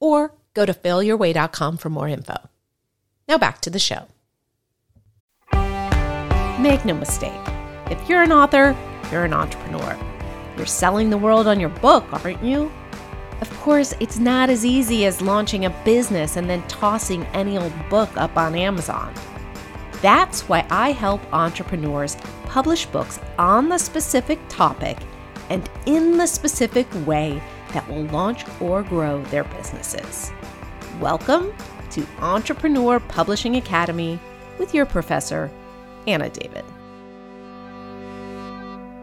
or go to failyourway.com for more info. Now back to the show. Make no mistake, if you're an author, you're an entrepreneur. You're selling the world on your book, aren't you? Of course, it's not as easy as launching a business and then tossing any old book up on Amazon. That's why I help entrepreneurs publish books on the specific topic and in the specific way that will launch or grow their businesses. Welcome to Entrepreneur Publishing Academy with your professor, Anna David.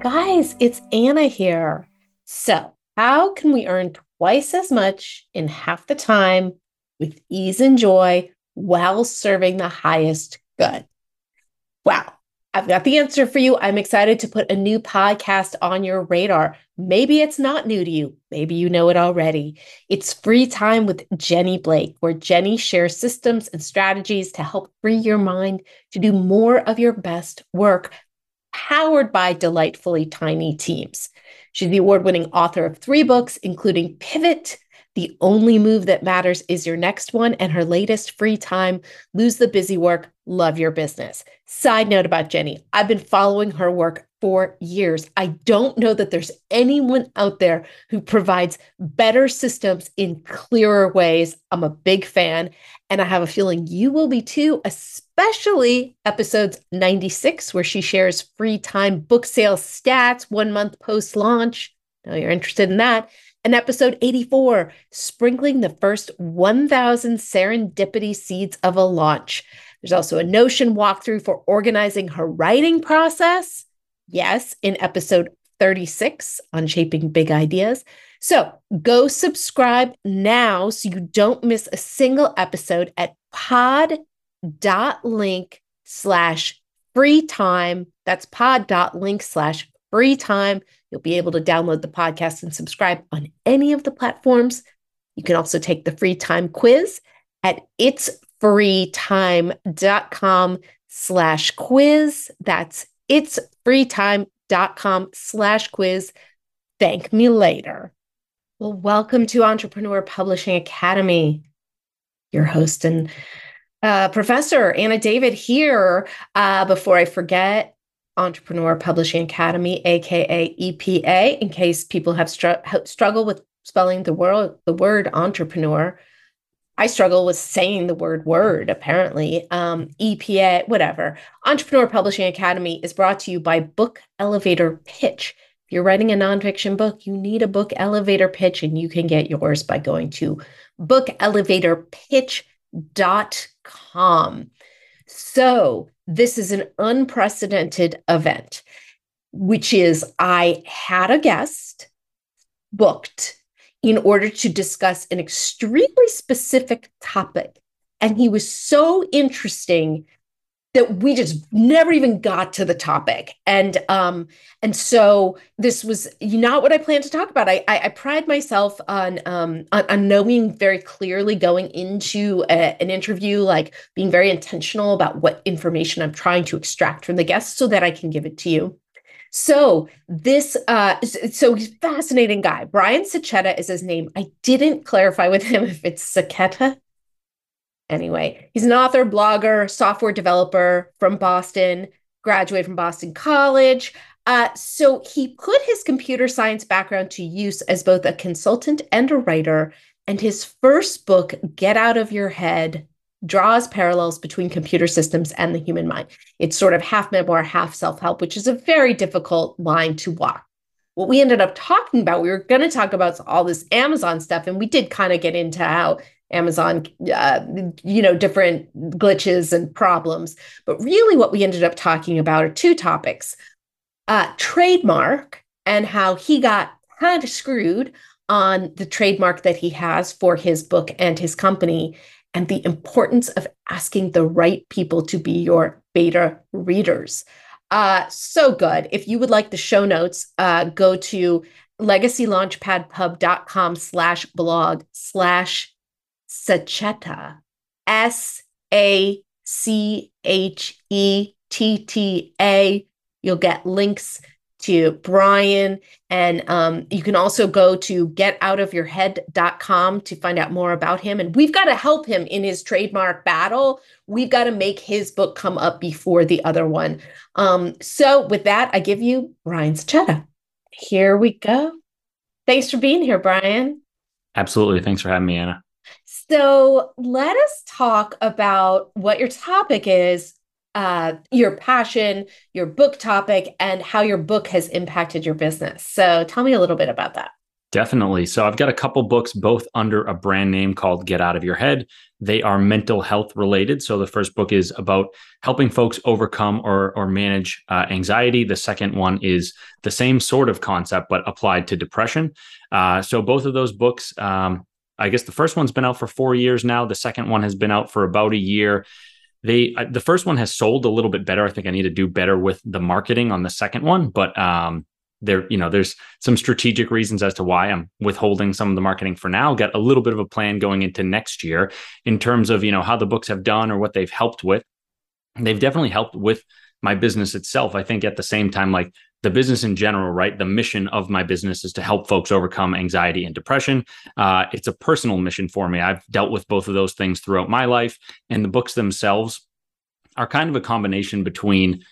Guys, it's Anna here. So, how can we earn twice as much in half the time with ease and joy while serving the highest good? Wow, I've got the answer for you. I'm excited to put a new podcast on your radar. Maybe it's not new to you. Maybe you know it already. It's Free Time with Jenny Blake, where Jenny shares systems and strategies to help free your mind to do more of your best work, powered by delightfully tiny teams. She's the award winning author of three books, including Pivot the only move that matters is your next one and her latest free time. Lose the busy work, love your business. Side note about Jenny I've been following her work for years. I don't know that there's anyone out there who provides better systems in clearer ways. I'm a big fan, and I have a feeling you will be too, especially episodes 96, where she shares free time book sales stats one month post launch. Now you're interested in that and episode 84, sprinkling the first 1,000 serendipity seeds of a launch. There's also a Notion walkthrough for organizing her writing process. Yes, in episode 36 on shaping big ideas. So go subscribe now so you don't miss a single episode at pod.link slash free time. That's pod.link slash free time. You'll be able to download the podcast and subscribe on any of the platforms. You can also take the free time quiz at itsfreetime.com slash quiz. That's itsfreetime.com slash quiz. Thank me later. Well, welcome to Entrepreneur Publishing Academy. Your host and uh, Professor Anna David here. Uh, before I forget, Entrepreneur Publishing Academy, aka EPA, in case people have str- struggled with spelling the word the word entrepreneur. I struggle with saying the word word, apparently. Um, EPA, whatever. Entrepreneur Publishing Academy is brought to you by Book Elevator Pitch. If you're writing a nonfiction book, you need a book elevator pitch, and you can get yours by going to bookelevatorpitch.com. So, this is an unprecedented event, which is I had a guest booked in order to discuss an extremely specific topic. And he was so interesting that we just never even got to the topic. And um and so this was not what i planned to talk about. I i, I pride myself on um on, on, knowing very clearly going into a, an interview like being very intentional about what information i'm trying to extract from the guest so that i can give it to you. So this uh so he's fascinating guy. Brian Sachetta is his name. I didn't clarify with him if it's Saketa Anyway, he's an author, blogger, software developer from Boston, graduated from Boston College. Uh, so he put his computer science background to use as both a consultant and a writer. And his first book, Get Out of Your Head, draws parallels between computer systems and the human mind. It's sort of half memoir, half self help, which is a very difficult line to walk. What we ended up talking about, we were going to talk about all this Amazon stuff, and we did kind of get into how Amazon, uh, you know, different glitches and problems. But really, what we ended up talking about are two topics uh, trademark and how he got kind of screwed on the trademark that he has for his book and his company and the importance of asking the right people to be your beta readers. Uh, so good. If you would like the show notes, uh, go to legacylaunchpadpub.com slash blog slash Sachetta, S A C H E T T A. You'll get links to Brian. And um, you can also go to getoutofyourhead.com to find out more about him. And we've got to help him in his trademark battle. We've got to make his book come up before the other one. Um, so, with that, I give you Brian Sachetta. Here we go. Thanks for being here, Brian. Absolutely. Thanks for having me, Anna. So, let us talk about what your topic is uh, your passion, your book topic, and how your book has impacted your business. So tell me a little bit about that. Definitely. So I've got a couple books, both under a brand name called Get Out of Your Head. They are mental health related. So the first book is about helping folks overcome or, or manage uh, anxiety. The second one is the same sort of concept, but applied to depression. Uh, so both of those books, um, I guess the first one's been out for four years now. The second one has been out for about a year they the first one has sold a little bit better. I think I need to do better with the marketing on the second one, but um, there you know there's some strategic reasons as to why I'm withholding some of the marketing for now. Got a little bit of a plan going into next year in terms of you know how the books have done or what they've helped with. They've definitely helped with my business itself. I think at the same time, like the business in general, right? The mission of my business is to help folks overcome anxiety and depression. Uh, it's a personal mission for me. I've dealt with both of those things throughout my life, and the books themselves are kind of a combination between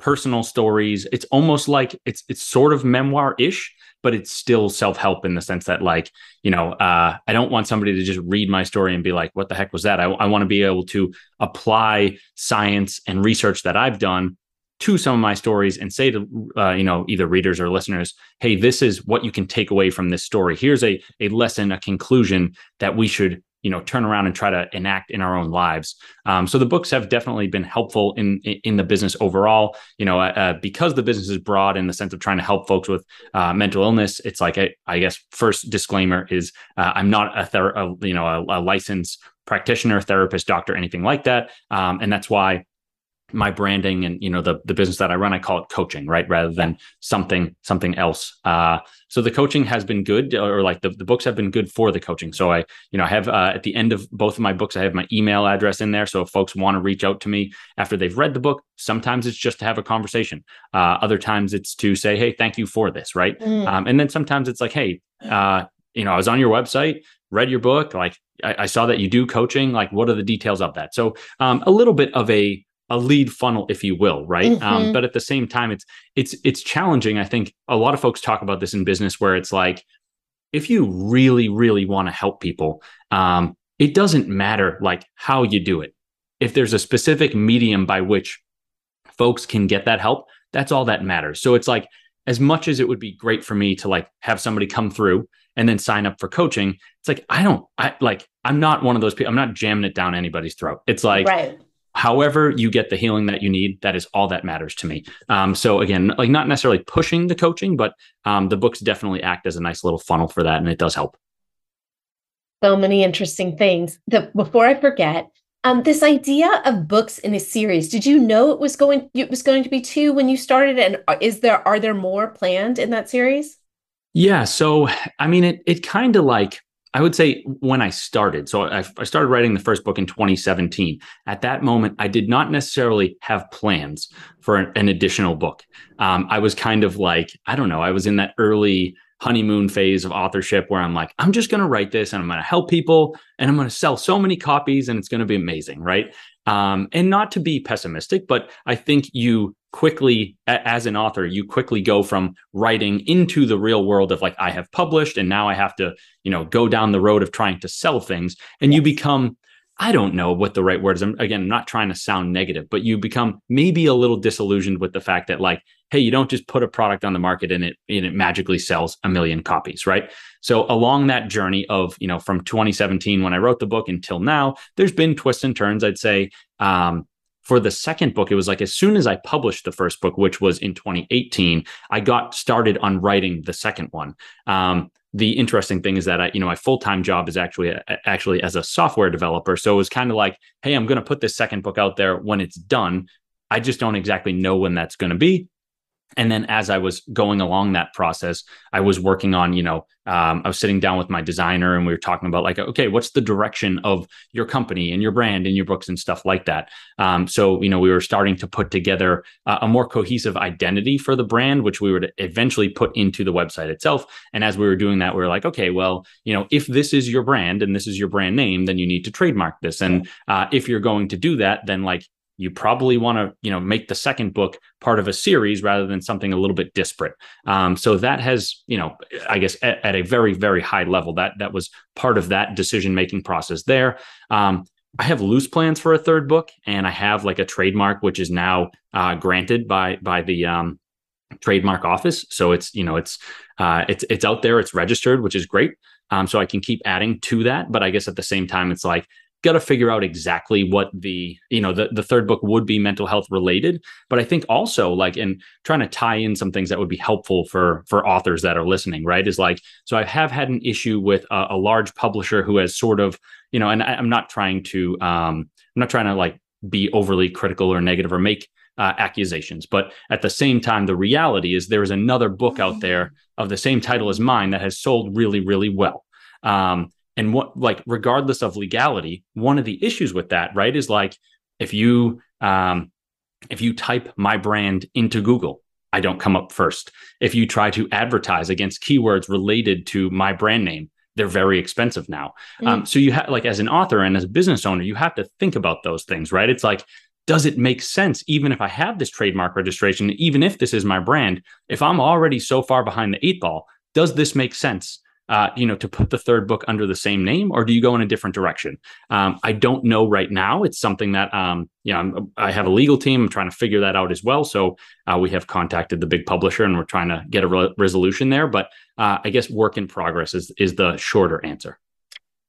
personal stories. It's almost like it's it's sort of memoir ish, but it's still self help in the sense that like you know uh, I don't want somebody to just read my story and be like, what the heck was that? I, I want to be able to apply science and research that I've done to some of my stories and say to uh, you know either readers or listeners hey this is what you can take away from this story. Here's a, a lesson a conclusion that we should you know turn around and try to enact in our own lives. Um, so the books have definitely been helpful in in the business overall. You know uh, uh because the business is broad in the sense of trying to help folks with uh, mental illness it's like I guess first disclaimer is uh, i'm not a, ther- a you know a, a licensed practitioner therapist doctor anything like that. Um, and that's why my branding and you know the the business that I run, I call it coaching, right, rather than something something else. Uh, so the coaching has been good, or like the, the books have been good for the coaching. So I you know I have uh, at the end of both of my books, I have my email address in there. So if folks want to reach out to me after they've read the book, sometimes it's just to have a conversation. Uh, other times it's to say, hey, thank you for this, right? Mm. Um, and then sometimes it's like, hey, uh, you know, I was on your website, read your book, like I, I, saw that you do coaching. Like, what are the details of that? So um, a little bit of a a lead funnel if you will right? Um, mm-hmm. um, but at the same time it's it's it's challenging. I think a lot of folks talk about this in business where it's like if you really really want to help people um, it doesn't matter like how you do it. If there's a specific medium by which folks can get that help that's all that matters. So it's like as much as it would be great for me to like have somebody come through and then sign up for coaching it's like i don't i like i'm not one of those people i'm not jamming it down anybody's throat. It's like right however you get the healing that you need that is all that matters to me. Um, so again like not necessarily pushing the coaching but um, the books definitely act as a nice little funnel for that and it does help. So many interesting things. The, before i forget um, this idea of books in a series did you know it was going it was going to be two when you started and is there are there more planned in that series? Yeah so i mean it it kind of like I would say when I started, so I, I, started writing the first book in 2017. At that moment, I did not necessarily have plans for an, an additional book. Um, I was kind of like, I don't know, I was in that early honeymoon phase of authorship where I'm like, I'm just going to write this and I'm going to help people and I'm going to sell so many copies and it's going to be amazing. Right. Um, and not to be pessimistic, but I think you quickly as an author you quickly go from writing into the real world of like i have published and now i have to you know go down the road of trying to sell things and yes. you become i don't know what the right word is I'm, again i'm not trying to sound negative but you become maybe a little disillusioned with the fact that like hey you don't just put a product on the market and it and it magically sells a million copies right so along that journey of you know from 2017 when i wrote the book until now there's been twists and turns i'd say um, for the second book, it was like as soon as I published the first book, which was in 2018, I got started on writing the second one. Um, the interesting thing is that I, you know, my full time job is actually actually as a software developer. So it was kind of like, hey, I'm going to put this second book out there when it's done. I just don't exactly know when that's going to be and then as i was going along that process i was working on you know um, i was sitting down with my designer and we were talking about like okay what's the direction of your company and your brand and your books and stuff like that? Um, so you know we were starting to put together uh, a more cohesive identity for the brand which we would eventually put into the website itself. And as we were doing that we were like okay well you know if this is your brand and this is your brand name then you need to trademark this. And uh, if you're going to do that then like you probably want to you know make the second book part of a series rather than something a little bit disparate. Um, so that has you know i guess at, at, a very very high level that that was part of that decision making process there. Um, i have loose plans for a third book and i have like a trademark which is now uh, granted by by the um, trademark office. So it's you know it's uh, it's it's out there it's registered which is great. Um, so I can keep adding to that. But I guess at the same time, it's like got to figure out exactly what the you know the, the third book would be mental health related but i think also like in trying to tie in some things that would be helpful for for authors that are listening right is like so i have had an issue with a, a large publisher who has sort of you know and I, am not trying to um i'm not trying to like be overly critical or negative or make uh, accusations but at the same time the reality is there is another book out there of the same title as mine that has sold really really well. Um, and what like regardless of legality one of the issues with that right is like if you um if you type my brand into google i don't come up first. If you try to advertise against keywords related to my brand name they're very expensive now. Mm. um, so you have like as an author and as a business owner you have to think about those things right? It's like does it make sense even if i have this trademark registration even if this is my brand if i'm already so far behind the eight ball does this make sense uh, you know, to put the third book under the same name, or do you go in a different direction? Um, I don't know right now. It's something that, um, you know, I'm, i have a legal team. I'm trying to figure that out as well. So uh, we have contacted the big publisher, and we're trying to get a re- resolution there. But uh, I guess work in progress is is the shorter answer.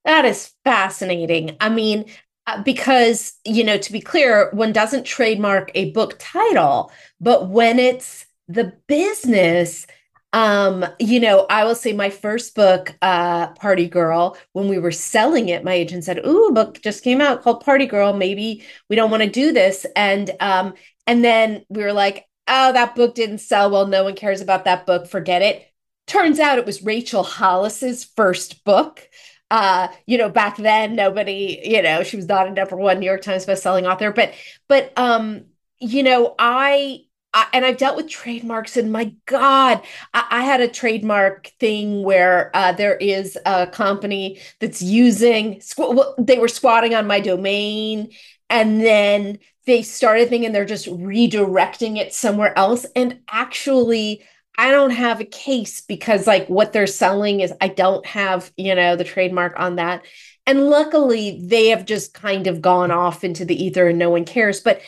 That is fascinating. I mean, uh, because you know, to be clear, one doesn't trademark a book title, but when it's the business um, you know, I will say my first book, uh, Party Girl, when we were selling it, my agent said, Ooh, a book just came out called Party Girl. Maybe we don't want to do this. And um, and then we were like, oh, that book didn't sell well. No one cares about that book. Forget it. Turns out it was Rachel Hollis's first book. Uh, you know, back then nobody, you know, she was not a number one New York Times bestselling author, but but um, you know, I I, and I've dealt with trademarks, and my God, I, I had a trademark thing where uh, there is a company that's using, squ- well, they were squatting on my domain, and then they started thinking they're just redirecting it somewhere else. And actually, I don't have a case because, like, what they're selling is I don't have, you know, the trademark on that. And luckily, they have just kind of gone off into the ether and no one cares. But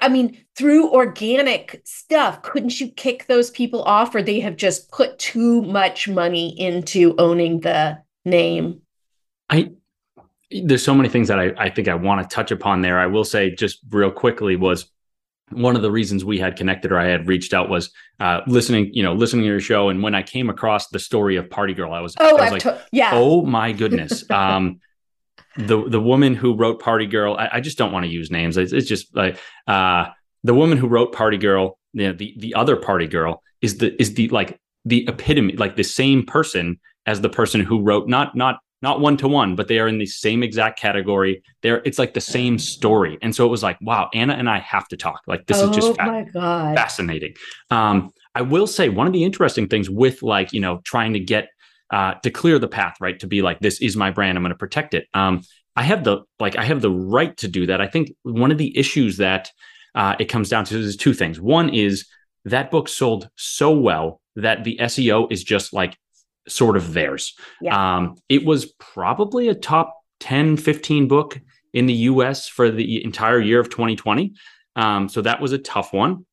I mean, through organic stuff, couldn't you kick those people off or they have just put too much money into owning the name? I there's so many things that I, I think I want to touch upon there. I will say just real quickly was one of the reasons we had connected or I had reached out was uh, listening, you know, listening to your show. And when I came across the story of Party Girl, I was, oh, I was like, to- yeah. oh my goodness. Um, the the woman who wrote Party Girl. I, I just don't want to use names. It's, it's just like uh, the woman who wrote Party Girl. You know, the the other Party Girl is the is the like the epitome, like the same person as the person who wrote not not not one to one, but they are in the same exact category. They're it's like the same story, and so it was like, wow, Anna and I have to talk. Like this oh, is just oh fa- fascinating. Um, I will say one of the interesting things with like you know trying to get uh, to clear the path, right? To be like, this is my brand. I'm going to protect it. Um, I have the like, I have the right to do that. I think one of the issues that uh, it comes down to is two things. One is that book sold so well that the SEO is just like sort of theirs. Yeah. Um, it was probably a top 10, 15 book in the US for the entire year of 2020. Um, so that was a tough one.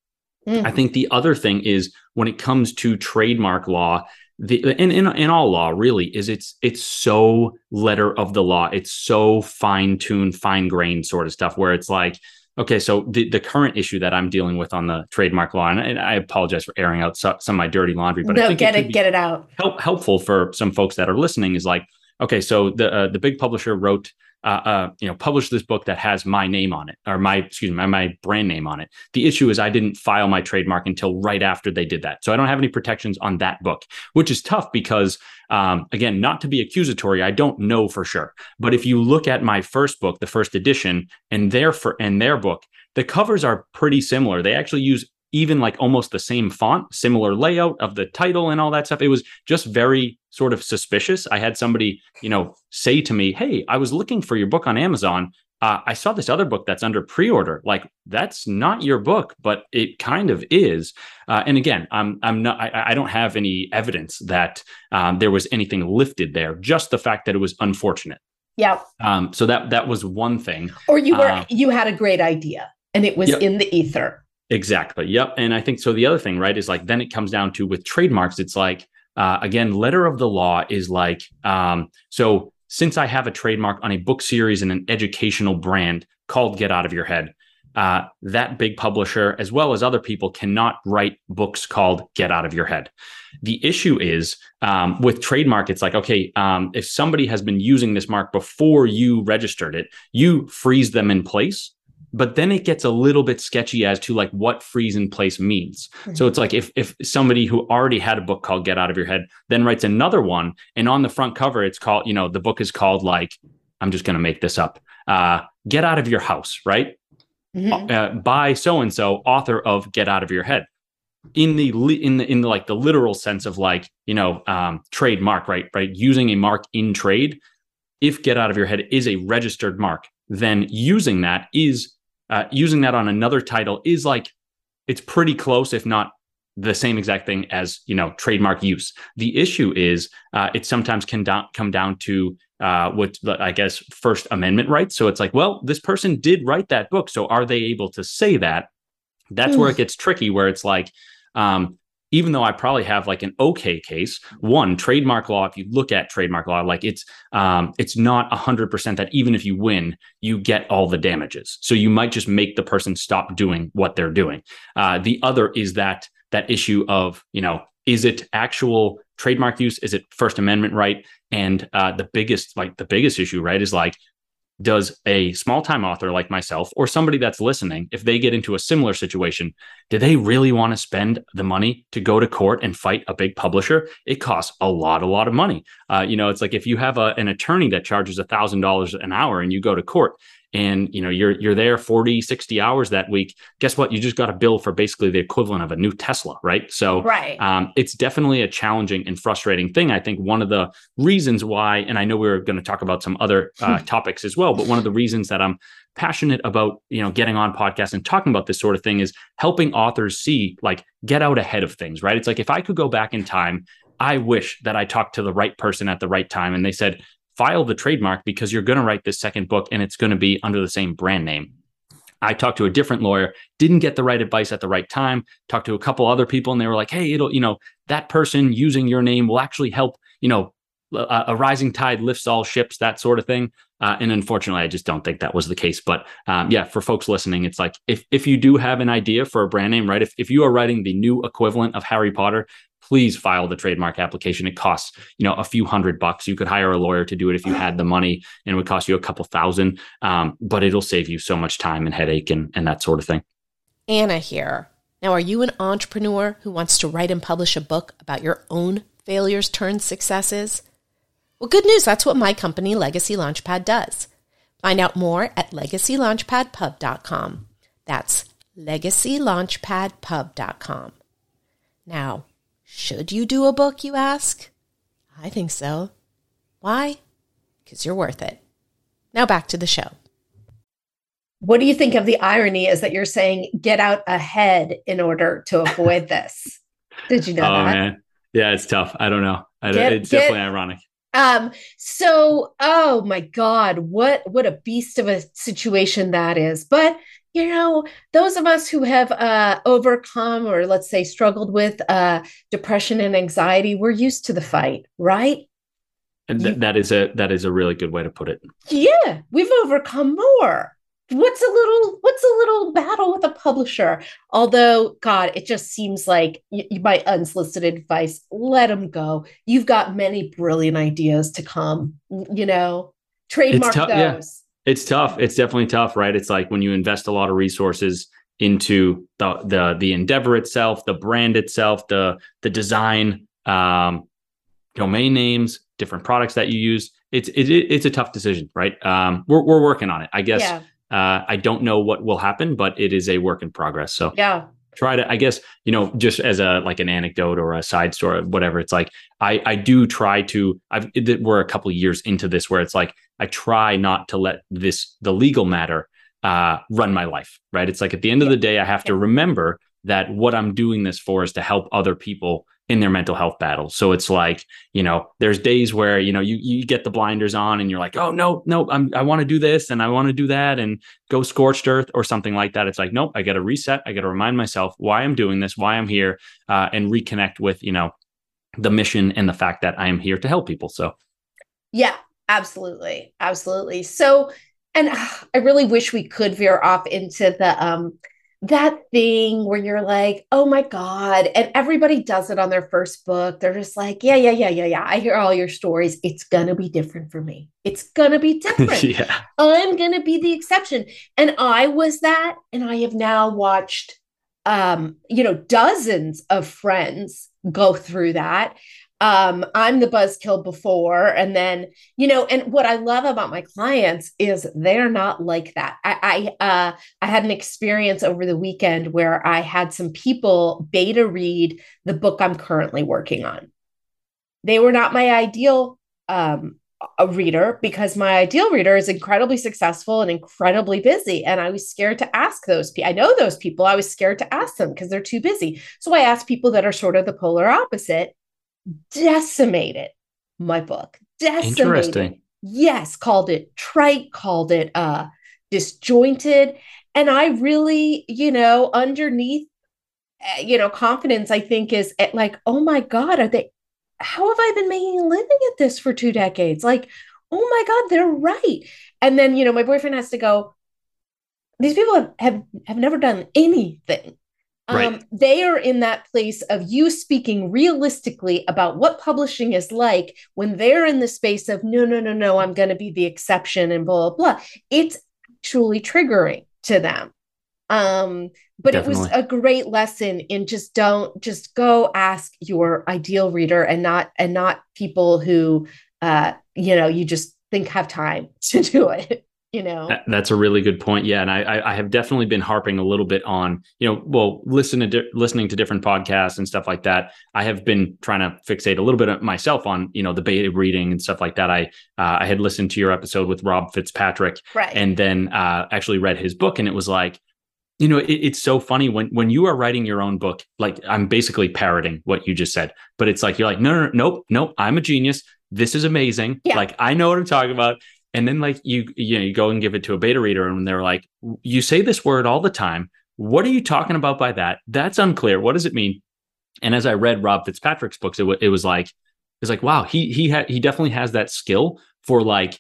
Mm. I think the other thing is when it comes to trademark law, the in, in in all law really is it's it's so letter of the law it's so fine tuned fine grained sort of stuff where it's like okay, so the, the current issue that I'm dealing with on the trademark law, and, and I apologize for airing out some, some of my dirty laundry, but no, I think get it, it, get it out. Help, helpful for some folks that are listening is like, okay, so the uh, the big publisher wrote uh, uh, you know, publish this book that has my name on it or my, excuse me, my, my brand name on it. The issue is I didn't file my trademark until right after they did that. So I don't have any protections on that book, which is tough because, um, again, not to be accusatory, I don't know for sure. But if you look at my first book, the first edition, and their for and their book, the covers are pretty similar. They actually use even like almost the same font, similar layout of the title and all that stuff. It was just very sort of suspicious. I had somebody, you know, say to me, Hey, I was looking for your book on Amazon. Uh, I saw this other book that's under pre-order. Like that's not your book, but it kind of is. Uh, and again, I'm I'm not. I, I don't have any evidence that um, there was anything lifted there. Just the fact that it was unfortunate. Yeah. Um, so that that was one thing. Or you were uh, you had a great idea and it was in the ether. Exactly. Yep. And I think so. The other thing, right, is like then it comes down to with trademarks, it's like, uh, again, letter of the law is like, um, so since I have a trademark on a book series and an educational brand called Get Out of Your Head, uh, that big publisher, as well as other people, cannot write books called Get Out of Your Head. The issue is um, with trademark, it's like, okay, um, if somebody has been using this mark before you registered it, you freeze them in place but then it gets a little bit sketchy as to like what freeze in place means. Mm-hmm. So it's like if if somebody who already had a book called Get Out of Your Head then writes another one, and on the front cover it's called, you know, the book is called like I'm just going to make this up, uh, Get Out of Your House, right? Mm-hmm. Uh, by so and so, author of Get Out of Your Head. In the in the in the, like the literal sense of like you know um, trademark, right? Right, using a mark in trade. If Get Out of Your Head is a registered mark, then using that is uh, using that on another title is like it's pretty close, if not the same exact thing as you know trademark use. The issue is uh, it sometimes can do- come down to uh, what I guess First Amendment rights. So it's like, well, this person did write that book, so are they able to say that? That's mm. where it gets tricky, where it's like, um, even though I probably have like an okay case, one trademark law. If you look at trademark law, like it's um, it's not hundred percent that even if you win, you get all the damages. So you might just make the person stop doing what they're doing. Uh, the other is that that issue of you know is it actual trademark use? Is it First Amendment right? And uh, the biggest like the biggest issue right is like does a small time author like myself or somebody that's listening, if they get into a similar situation, do they really want to spend the money to go to court and fight a big publisher? It costs a lot, a lot of money. Uh, you know, it's like if you have a, an attorney that charges a thousand dollars an hour and you go to court, and you know you're you're there 40 60 hours that week guess what? You just got a bill for basically the equivalent of a new tesla right? So right. Um, it's definitely a challenging and frustrating thing. I think one of the reasons why and i know we are going to talk about some other uh, topics as well but one of the reasons that i'm passionate about you know getting on podcasts and talking about this sort of thing is helping authors see like get out ahead of things right? It's like if i could go back in time I wish that I talked to the right person at the right time and they said, file the trademark because you're going to write this second book and it's going to be under the same brand name. I talked to a different lawyer, didn't get the right advice at the right time, talked to a couple other people, and they were like, hey, it'll, you know, that person using your name will actually help, you know, a, a rising tide lifts all ships, that sort of thing. Uh, and unfortunately, I just don't think that was the case. But um, yeah, for folks listening, it's like if if you do have an idea for a brand name, right? If if you are writing the new equivalent of Harry Potter, please file the trademark application. It costs, you know, a few hundred bucks. You could hire a lawyer to do it if you had the money and it would cost you a couple thousand. Um, but it'll save you so much time and headache and, and that sort of thing. Anna here. Now, are you an entrepreneur who wants to write and publish a book about your own failures turned successes? Well, good news. That's what my company, Legacy Launchpad, does. Find out more at legacylaunchpadpub.com. That's legacylaunchpadpub.com. Now, should you do a book, you ask? I think so. Why? Because you're worth it. Now back to the show. What do you think of the irony is that you're saying get out ahead in order to avoid this? Did you know oh, that? Man. Yeah, it's tough. I don't know. I don't, get, it's definitely ironic. Um, so oh my God, what what a beast of a situation that is. But you know, those of us who have uh, overcome or let's say struggled with uh, depression and anxiety, we're used to the fight, right? And th- that is a that is a really good way to put it. Yeah, we've overcome more. what's a little what's a little battle with a publisher although god it just seems like you, you, my unsolicited advice let them go you've got many brilliant ideas to come you know trademark those yeah. It's tough. It's definitely tough right? It's like when you invest a lot of resources into the the the endeavor itself the brand itself the the design um domain names different products that you use. It's it, it's a tough decision right? Um we're, we're working on it i guess. Yeah. Uh, I don't know what will happen, but it is a work in progress. So. Yeah, try to i guess you know just as a like an anecdote or a side story whatever it's like i i do try to i've we're a couple years into this where it's like i try not to let this the legal matter uh run my life right? It's like at the end of the day i have to remember that what i'm doing this for is to help other people in their mental health battle. So it's like, you know, there's days where, you know, you you get the blinders on and you're like, "Oh, no, no, I'm I want to do this and I want to do that and go scorched earth or something like that." It's like, "Nope, I got to reset. I got to remind myself why I'm doing this, why I'm here, uh, and reconnect with, you know, the mission and the fact that I am here to help people." So Yeah, absolutely. Absolutely. So and uh, I really wish we could veer off into the um that thing where you're like, oh my God. And everybody does it on their first book. They're just like, yeah, yeah, yeah, yeah, yeah. I hear all your stories. It's going to be different for me. It's going to be different. yeah. I'm going to be the exception. And I was that. And I have now watched, um, you know, dozens of friends go through that um, I'm the buzzkill before. And then, you know, and what I love about my clients is they're not like that. I I uh I had an experience over the weekend where I had some people beta read the book I'm currently working on. They were not my ideal um a reader because my ideal reader is incredibly successful and incredibly busy. And I was scared to ask those people. I know those people. I was scared to ask them because they're too busy. So I asked people that are sort of the polar opposite decimated my book. Decimated. Interesting. Yes, called it trite, called it uh disjointed. And I really, you know, underneath, eh, you know, confidence, I think is at like, oh my God, are they, how have I been making a living at this for two decades? Like, oh my God, they're right. And then, you know, my boyfriend has to go, these people have, have, have never done anything Right. Um, they are in that place of you speaking realistically about what publishing is like when they're in the space of no, no, no, no, I'm going to be the exception and blah, blah, blah. It's actually triggering to them. Um, but Definitely. it was a great lesson in just don't just go ask your ideal reader and not and not people who uh, you know you just think have time to do it you know? That's a really good point. Yeah and i i have definitely been harping a little bit on you know well listen to di- listening to different podcasts and stuff like that. I have been trying to fixate a little bit of myself on you know the beta reading and stuff like that. I uh, i had listened to your episode with rob fitzpatrick right. and then uh, actually read his book and it was like you know it, it's so funny when when you are writing your own book like i'm basically parroting what you just said but it's like you're like no no, no nope nope i'm a genius. This is amazing. Yeah. like i know what i'm talking about and then like you you know you go and give it to a beta reader and they're like you say this word all the time. What are you talking about by that? That's unclear. What does it mean? And as i read rob fitzpatrick's books it, w- it was like it's like wow he he ha- he definitely has that skill for like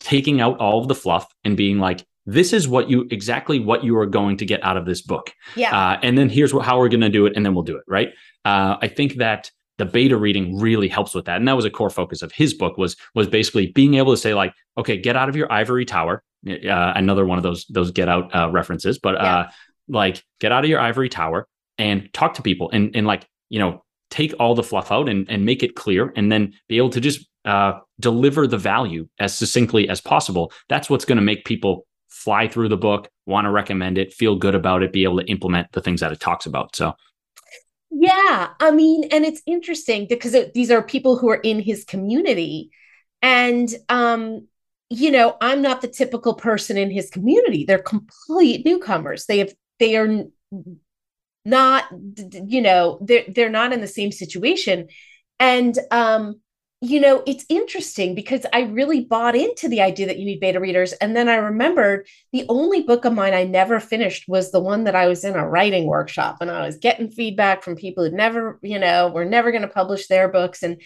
taking out all of the fluff and being like this is what you exactly what you are going to get out of this book yeah. Uh, and then here's what, how we're going to do it and then we'll do it right? Uh, i think that the beta reading really helps with that. And that was a core focus of his book was was basically being able to say like okay get out of your ivory tower. Uh, another one of those those get out uh, references but yeah. uh like get out of your ivory tower and talk to people and and like you know take all the fluff out and, and make it clear and then be able to just uh, deliver the value as succinctly as possible. That's what's going to make people fly through the book want to recommend it feel good about it be able to implement the things that it talks about. So yeah, I mean, and it's interesting because it, these are people who are in his community, and um, you know, I'm not the typical person in his community. They're complete newcomers. They have they are not, you know, they're they're not in the same situation, and um, you know, it's interesting because I really bought into the idea that you need beta readers. And then I remembered the only book of mine I never finished was the one that I was in a writing workshop and I was getting feedback from people who never, you know, were never going to publish their books. And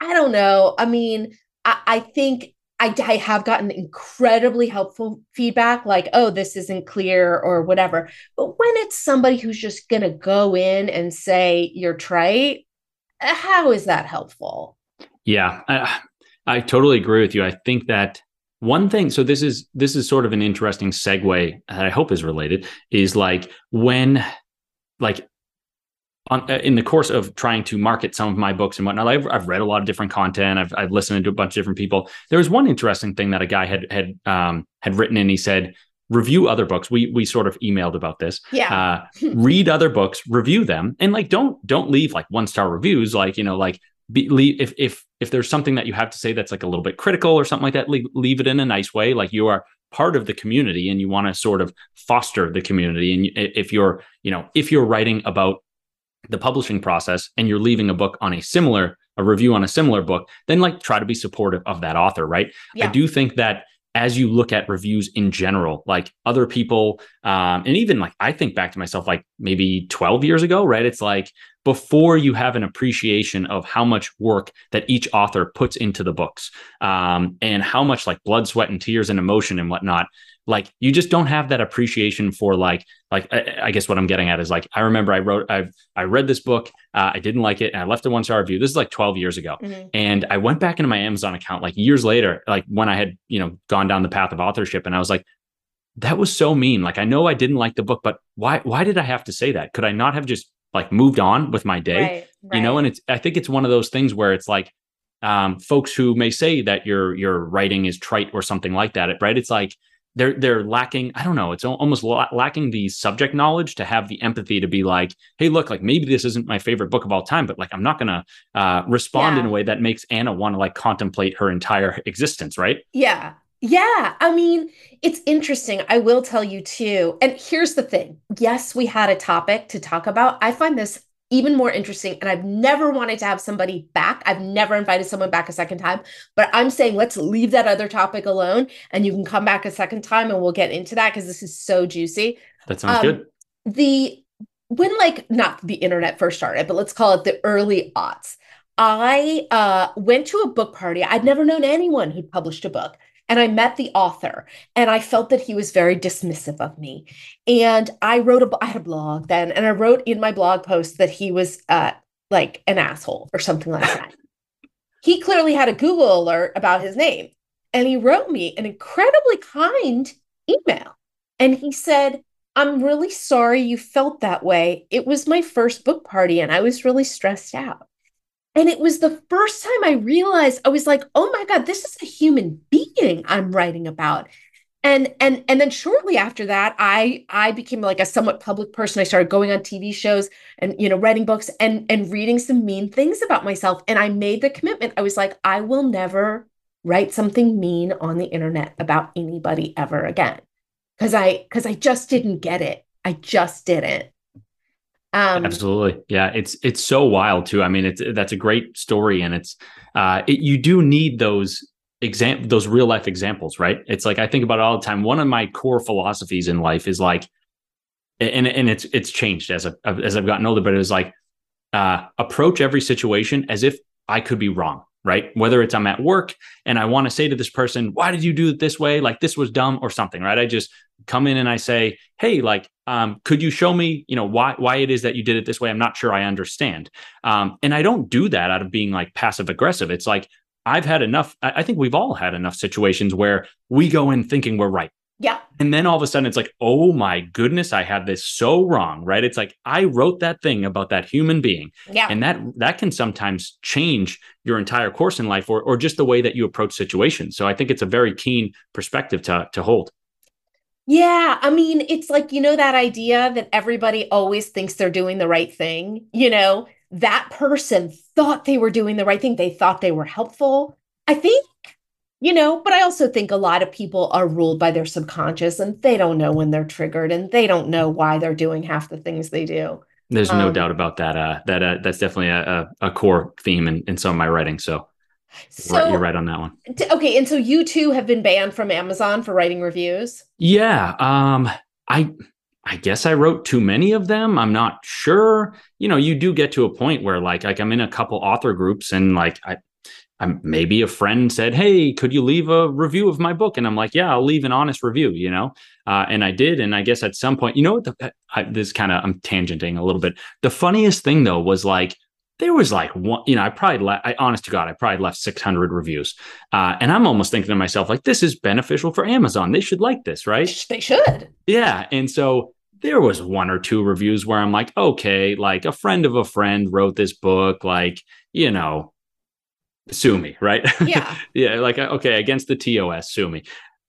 I don't know. I mean, I, I think I, I have gotten incredibly helpful feedback like, oh, this isn't clear or whatever. But when it's somebody who's just going to go in and say you're trite, how is that helpful? Yeah, I, I totally agree with you. I think that one thing so this is this is sort of an interesting segue that i hope is related is like when like on, uh, in the course of trying to market some of my books and whatnot, I've, I've read a lot of different content. I've, I've listened to a bunch of different people. There was one interesting thing that a guy had had um, had written, and he said, "Review other books." We we sort of emailed about this. Yeah. Uh, read other books, review them, and like don't don't leave like one star reviews. Like you know, like be, leave, if if if there's something that you have to say that's like a little bit critical or something like that, leave, leave it in a nice way. Like you are part of the community and you want to sort of foster the community and if you're you know if you're writing about the publishing process and you're leaving a book on a similar a review on a similar book then like try to be supportive of that author right yeah. i do think that as you look at reviews in general like other people um, and even like i think back to myself like maybe 12 years ago right it's like before you have an appreciation of how much work that each author puts into the books um, and how much like blood sweat and tears and emotion and whatnot like you just don't have that appreciation for like like I, I, guess what I'm getting at is like I remember I wrote I've, I read this book uh, I didn't like it and I left a one star review. This is like 12 years ago. Mm-hmm. and I went back into my Amazon account like years later like when I had you know gone down the path of authorship and I was like that was so mean. Like I know I didn't like the book but why why did I have to say that? Could I not have just like moved on with my day right, right. you know and it's I think it's one of those things where it's like um, folks who may say that your your writing is trite or something like that right it's like they're they're lacking i don't know it's almost lacking the subject knowledge to have the empathy to be like hey look like maybe this isn't my favorite book of all time but like i'm not gonna uh, respond yeah. in a way that makes anna want to like contemplate her entire existence right yeah yeah i mean it's interesting i will tell you too and here's the thing yes we had a topic to talk about i find this even more interesting. And I've never wanted to have somebody back. I've never invited someone back a second time, but I'm saying let's leave that other topic alone and you can come back a second time and we'll get into that because this is so juicy. That sounds um, good. The when like not the internet first started, but let's call it the early aughts. I uh, went to a book party. I'd never known anyone who'd published a book and I met the author and I felt that he was very dismissive of me. And I wrote a I had a blog then and I wrote in my blog post that he was uh like an asshole or something like that. he clearly had a Google alert about his name and he wrote me an incredibly kind email. And he said, I'm really sorry you felt that way. It was my first book party and I was really stressed out. And it was the first time I realized I was like, oh my God, this is a human being I'm writing about. And and and then shortly after that, I I became like a somewhat public person. I started going on TV shows and you know writing books and and reading some mean things about myself. And I made the commitment. I was like, I will never write something mean on the internet about anybody ever again. Cause I because I just didn't get it. I just didn't. Um, Absolutely, yeah. It's it's so wild too. I mean, it's that's a great story, and it's uh, it, you do need those exam those real life examples, right? It's like I think about it all the time. One of my core philosophies in life is like, and and it's it's changed as a, as I've gotten older, but it was like uh, approach every situation as if I could be wrong right? Whether it's I'm at work and I want to say to this person, why did you do it this way? Like this was dumb or something, right? I just come in and I say, hey, like, um, could you show me, you know, why why it is that you did it this way? I'm not sure I understand. Um, and I don't do that out of being like passive aggressive. It's like I've had enough. I think we've all had enough situations where we go in thinking we're right. Yeah. And then all of a sudden it's like, oh my goodness, I had this so wrong, right? It's like I wrote that thing about that human being. Yeah. And that that can sometimes change your entire course in life or or just the way that you approach situations. So I think it's a very keen perspective to to hold. Yeah, I mean, it's like, you know, that idea that everybody always thinks they're doing the right thing. You know, that person thought they were doing the right thing. They thought they were helpful. I think you know but i also think a lot of people are ruled by their subconscious and they don't know when they're triggered and they don't know why they're doing half the things they do there's um, no doubt about that uh, that uh, that's definitely a, a, core theme in, in some of my writing so, so you're right on that one t- okay and so you too have been banned from amazon for writing reviews yeah um i I guess I wrote too many of them. I'm not sure. You know, you do get to a point where like like I'm in a couple author groups and like I I'm, maybe a friend said, Hey, could you leave a review of my book? And I'm like, Yeah, I'll leave an honest review, you know? Uh, and I did. And I guess at some point, you know what? The, I, this kind of, I'm tangenting a little bit. The funniest thing though was like, there was like one, you know, I probably, le- I honest to God, I probably left 600 reviews. Uh, and I'm almost thinking to myself, like, this is beneficial for Amazon. They should like this, right? They should. Yeah. And so there was one or two reviews where I'm like, okay, like a friend of a friend wrote this book, like, you know, sue me, right? Yeah. yeah. Like, okay, against the TOS, sue me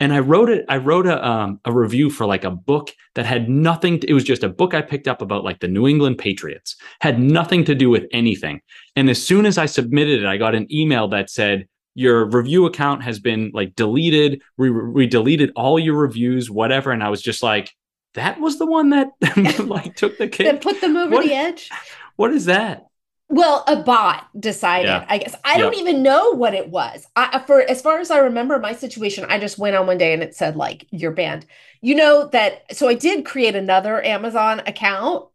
and I wrote it. I wrote a um, a review for like a book that had nothing. To, it was just a book I picked up about like the New England Patriots. Had nothing to do with anything. And as soon as I submitted it, I got an email that said your review account has been like deleted. We we deleted all your reviews, whatever. And I was just like, that was the one that like took the cake. that put them over what, the edge. What is that? Well, a bot decided. Yeah. I guess I don't even know what it was. I, for as far as I remember, my situation, I just went on one day and it said like you're banned. You know that. So I did create another Amazon account,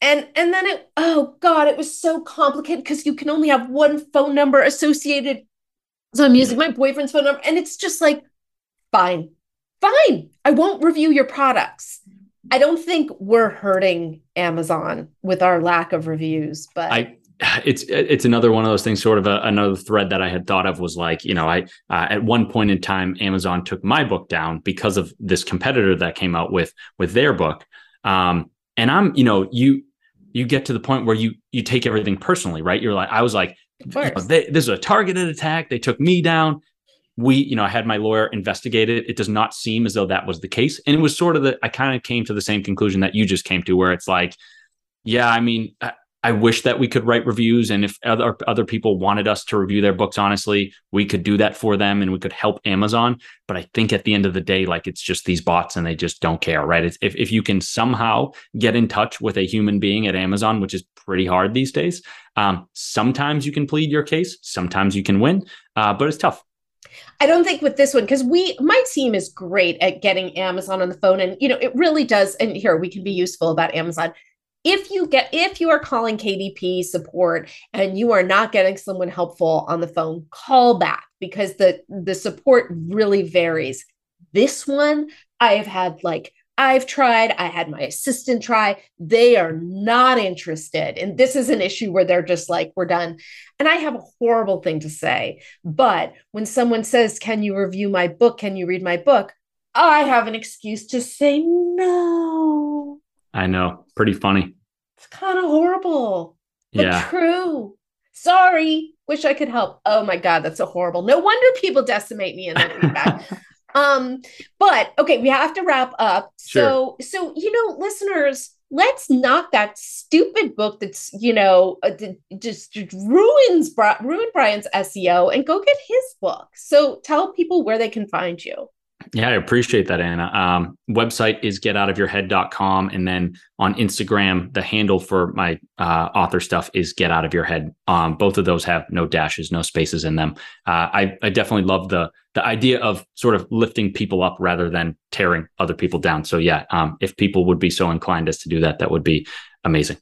and and then it. Oh God, it was so complicated because you can only have one phone number associated. So I'm using mm-hmm. my boyfriend's phone number, and it's just like, fine, fine. I won't review your products. I don't think we're hurting Amazon with our lack of reviews, but I it's it's another one of those things sort of a, another thread that i had thought of was like you know i uh, at one point in time amazon took my book down because of this competitor that came out with with their book. Um and i'm you know you you get to the point where you you take everything personally right? You're like i was like you know, they, this is a targeted attack. They took me down. We you know i had my lawyer investigate it. It does not seem as though that was the case. And it was sort of the i kind of came to the same conclusion that you just came to where it's like yeah i mean I wish that we could write reviews, and if other other people wanted us to review their books honestly, we could do that for them, and we could help Amazon. But I think at the end of the day, like it's just these bots, and they just don't care, right? It's, if if you can somehow get in touch with a human being at Amazon, which is pretty hard these days, um, sometimes you can plead your case, sometimes you can win, uh, but it's tough. I don't think with this one because we my team is great at getting Amazon on the phone and you know it really does and here we can be useful about Amazon if you get if you are calling KDP support and you are not getting someone helpful on the phone, call back because the the support really varies. This one I have had like I've tried, I had my assistant try. They are not interested. And this is an issue where they're just like, we're done. And I have a horrible thing to say. But when someone says, Can you review my book? Can you read my book? I have an excuse to say no. I know. Pretty funny. It's kind of horrible, but yeah. true. Sorry. Wish I could help. Oh my God, that's so horrible. No wonder people decimate me in their feedback. um, but okay, we have to wrap up. Sure. So, so you know, listeners, let's knock that stupid book that's you know uh, just, just ruins ruin Brian's SEO and go get his book. So tell people where they can find you. Yeah, I appreciate that, Anna. Um, website is getoutofyourhead.com. And then on Instagram, the handle for my uh, author stuff is get out of your head. Um, both of those have no dashes, no spaces in them. Uh, I, I definitely love the the idea of sort of lifting people up rather than tearing other people down. So yeah, um, if people would be so inclined as to do that, that would be amazing.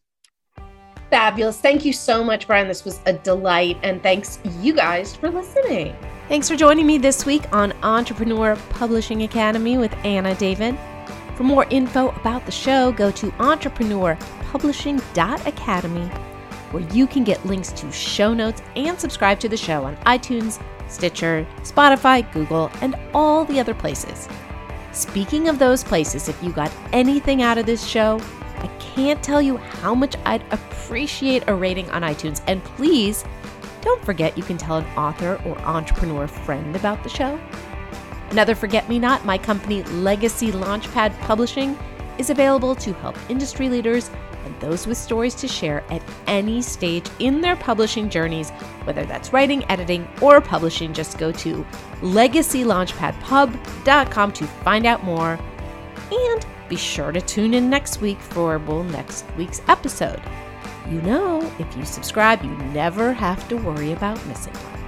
Fabulous. Thank you so much, Brian. This was a delight. And thanks you guys for listening. Thanks for joining me this week on Entrepreneur Publishing Academy with Anna David. For more info about the show, go to entrepreneurpublishing.academy, where you can get links to show notes and subscribe to the show on iTunes, Stitcher, Spotify, Google, and all the other places. Speaking of those places, if you got anything out of this show, I can't tell you how much I'd appreciate a rating on iTunes. And please don't forget you can tell an author or entrepreneur friend about the show. Another Forget Me Not, my company Legacy Launchpad Publishing, is available to help industry leaders and those with stories to share at any stage in their publishing journeys, whether that's writing, editing, or publishing. Just go to legacylaunchpadpub.com to find out more. And be sure to tune in next week for well, next week's episode. You know, if you subscribe, you never have to worry about missing one.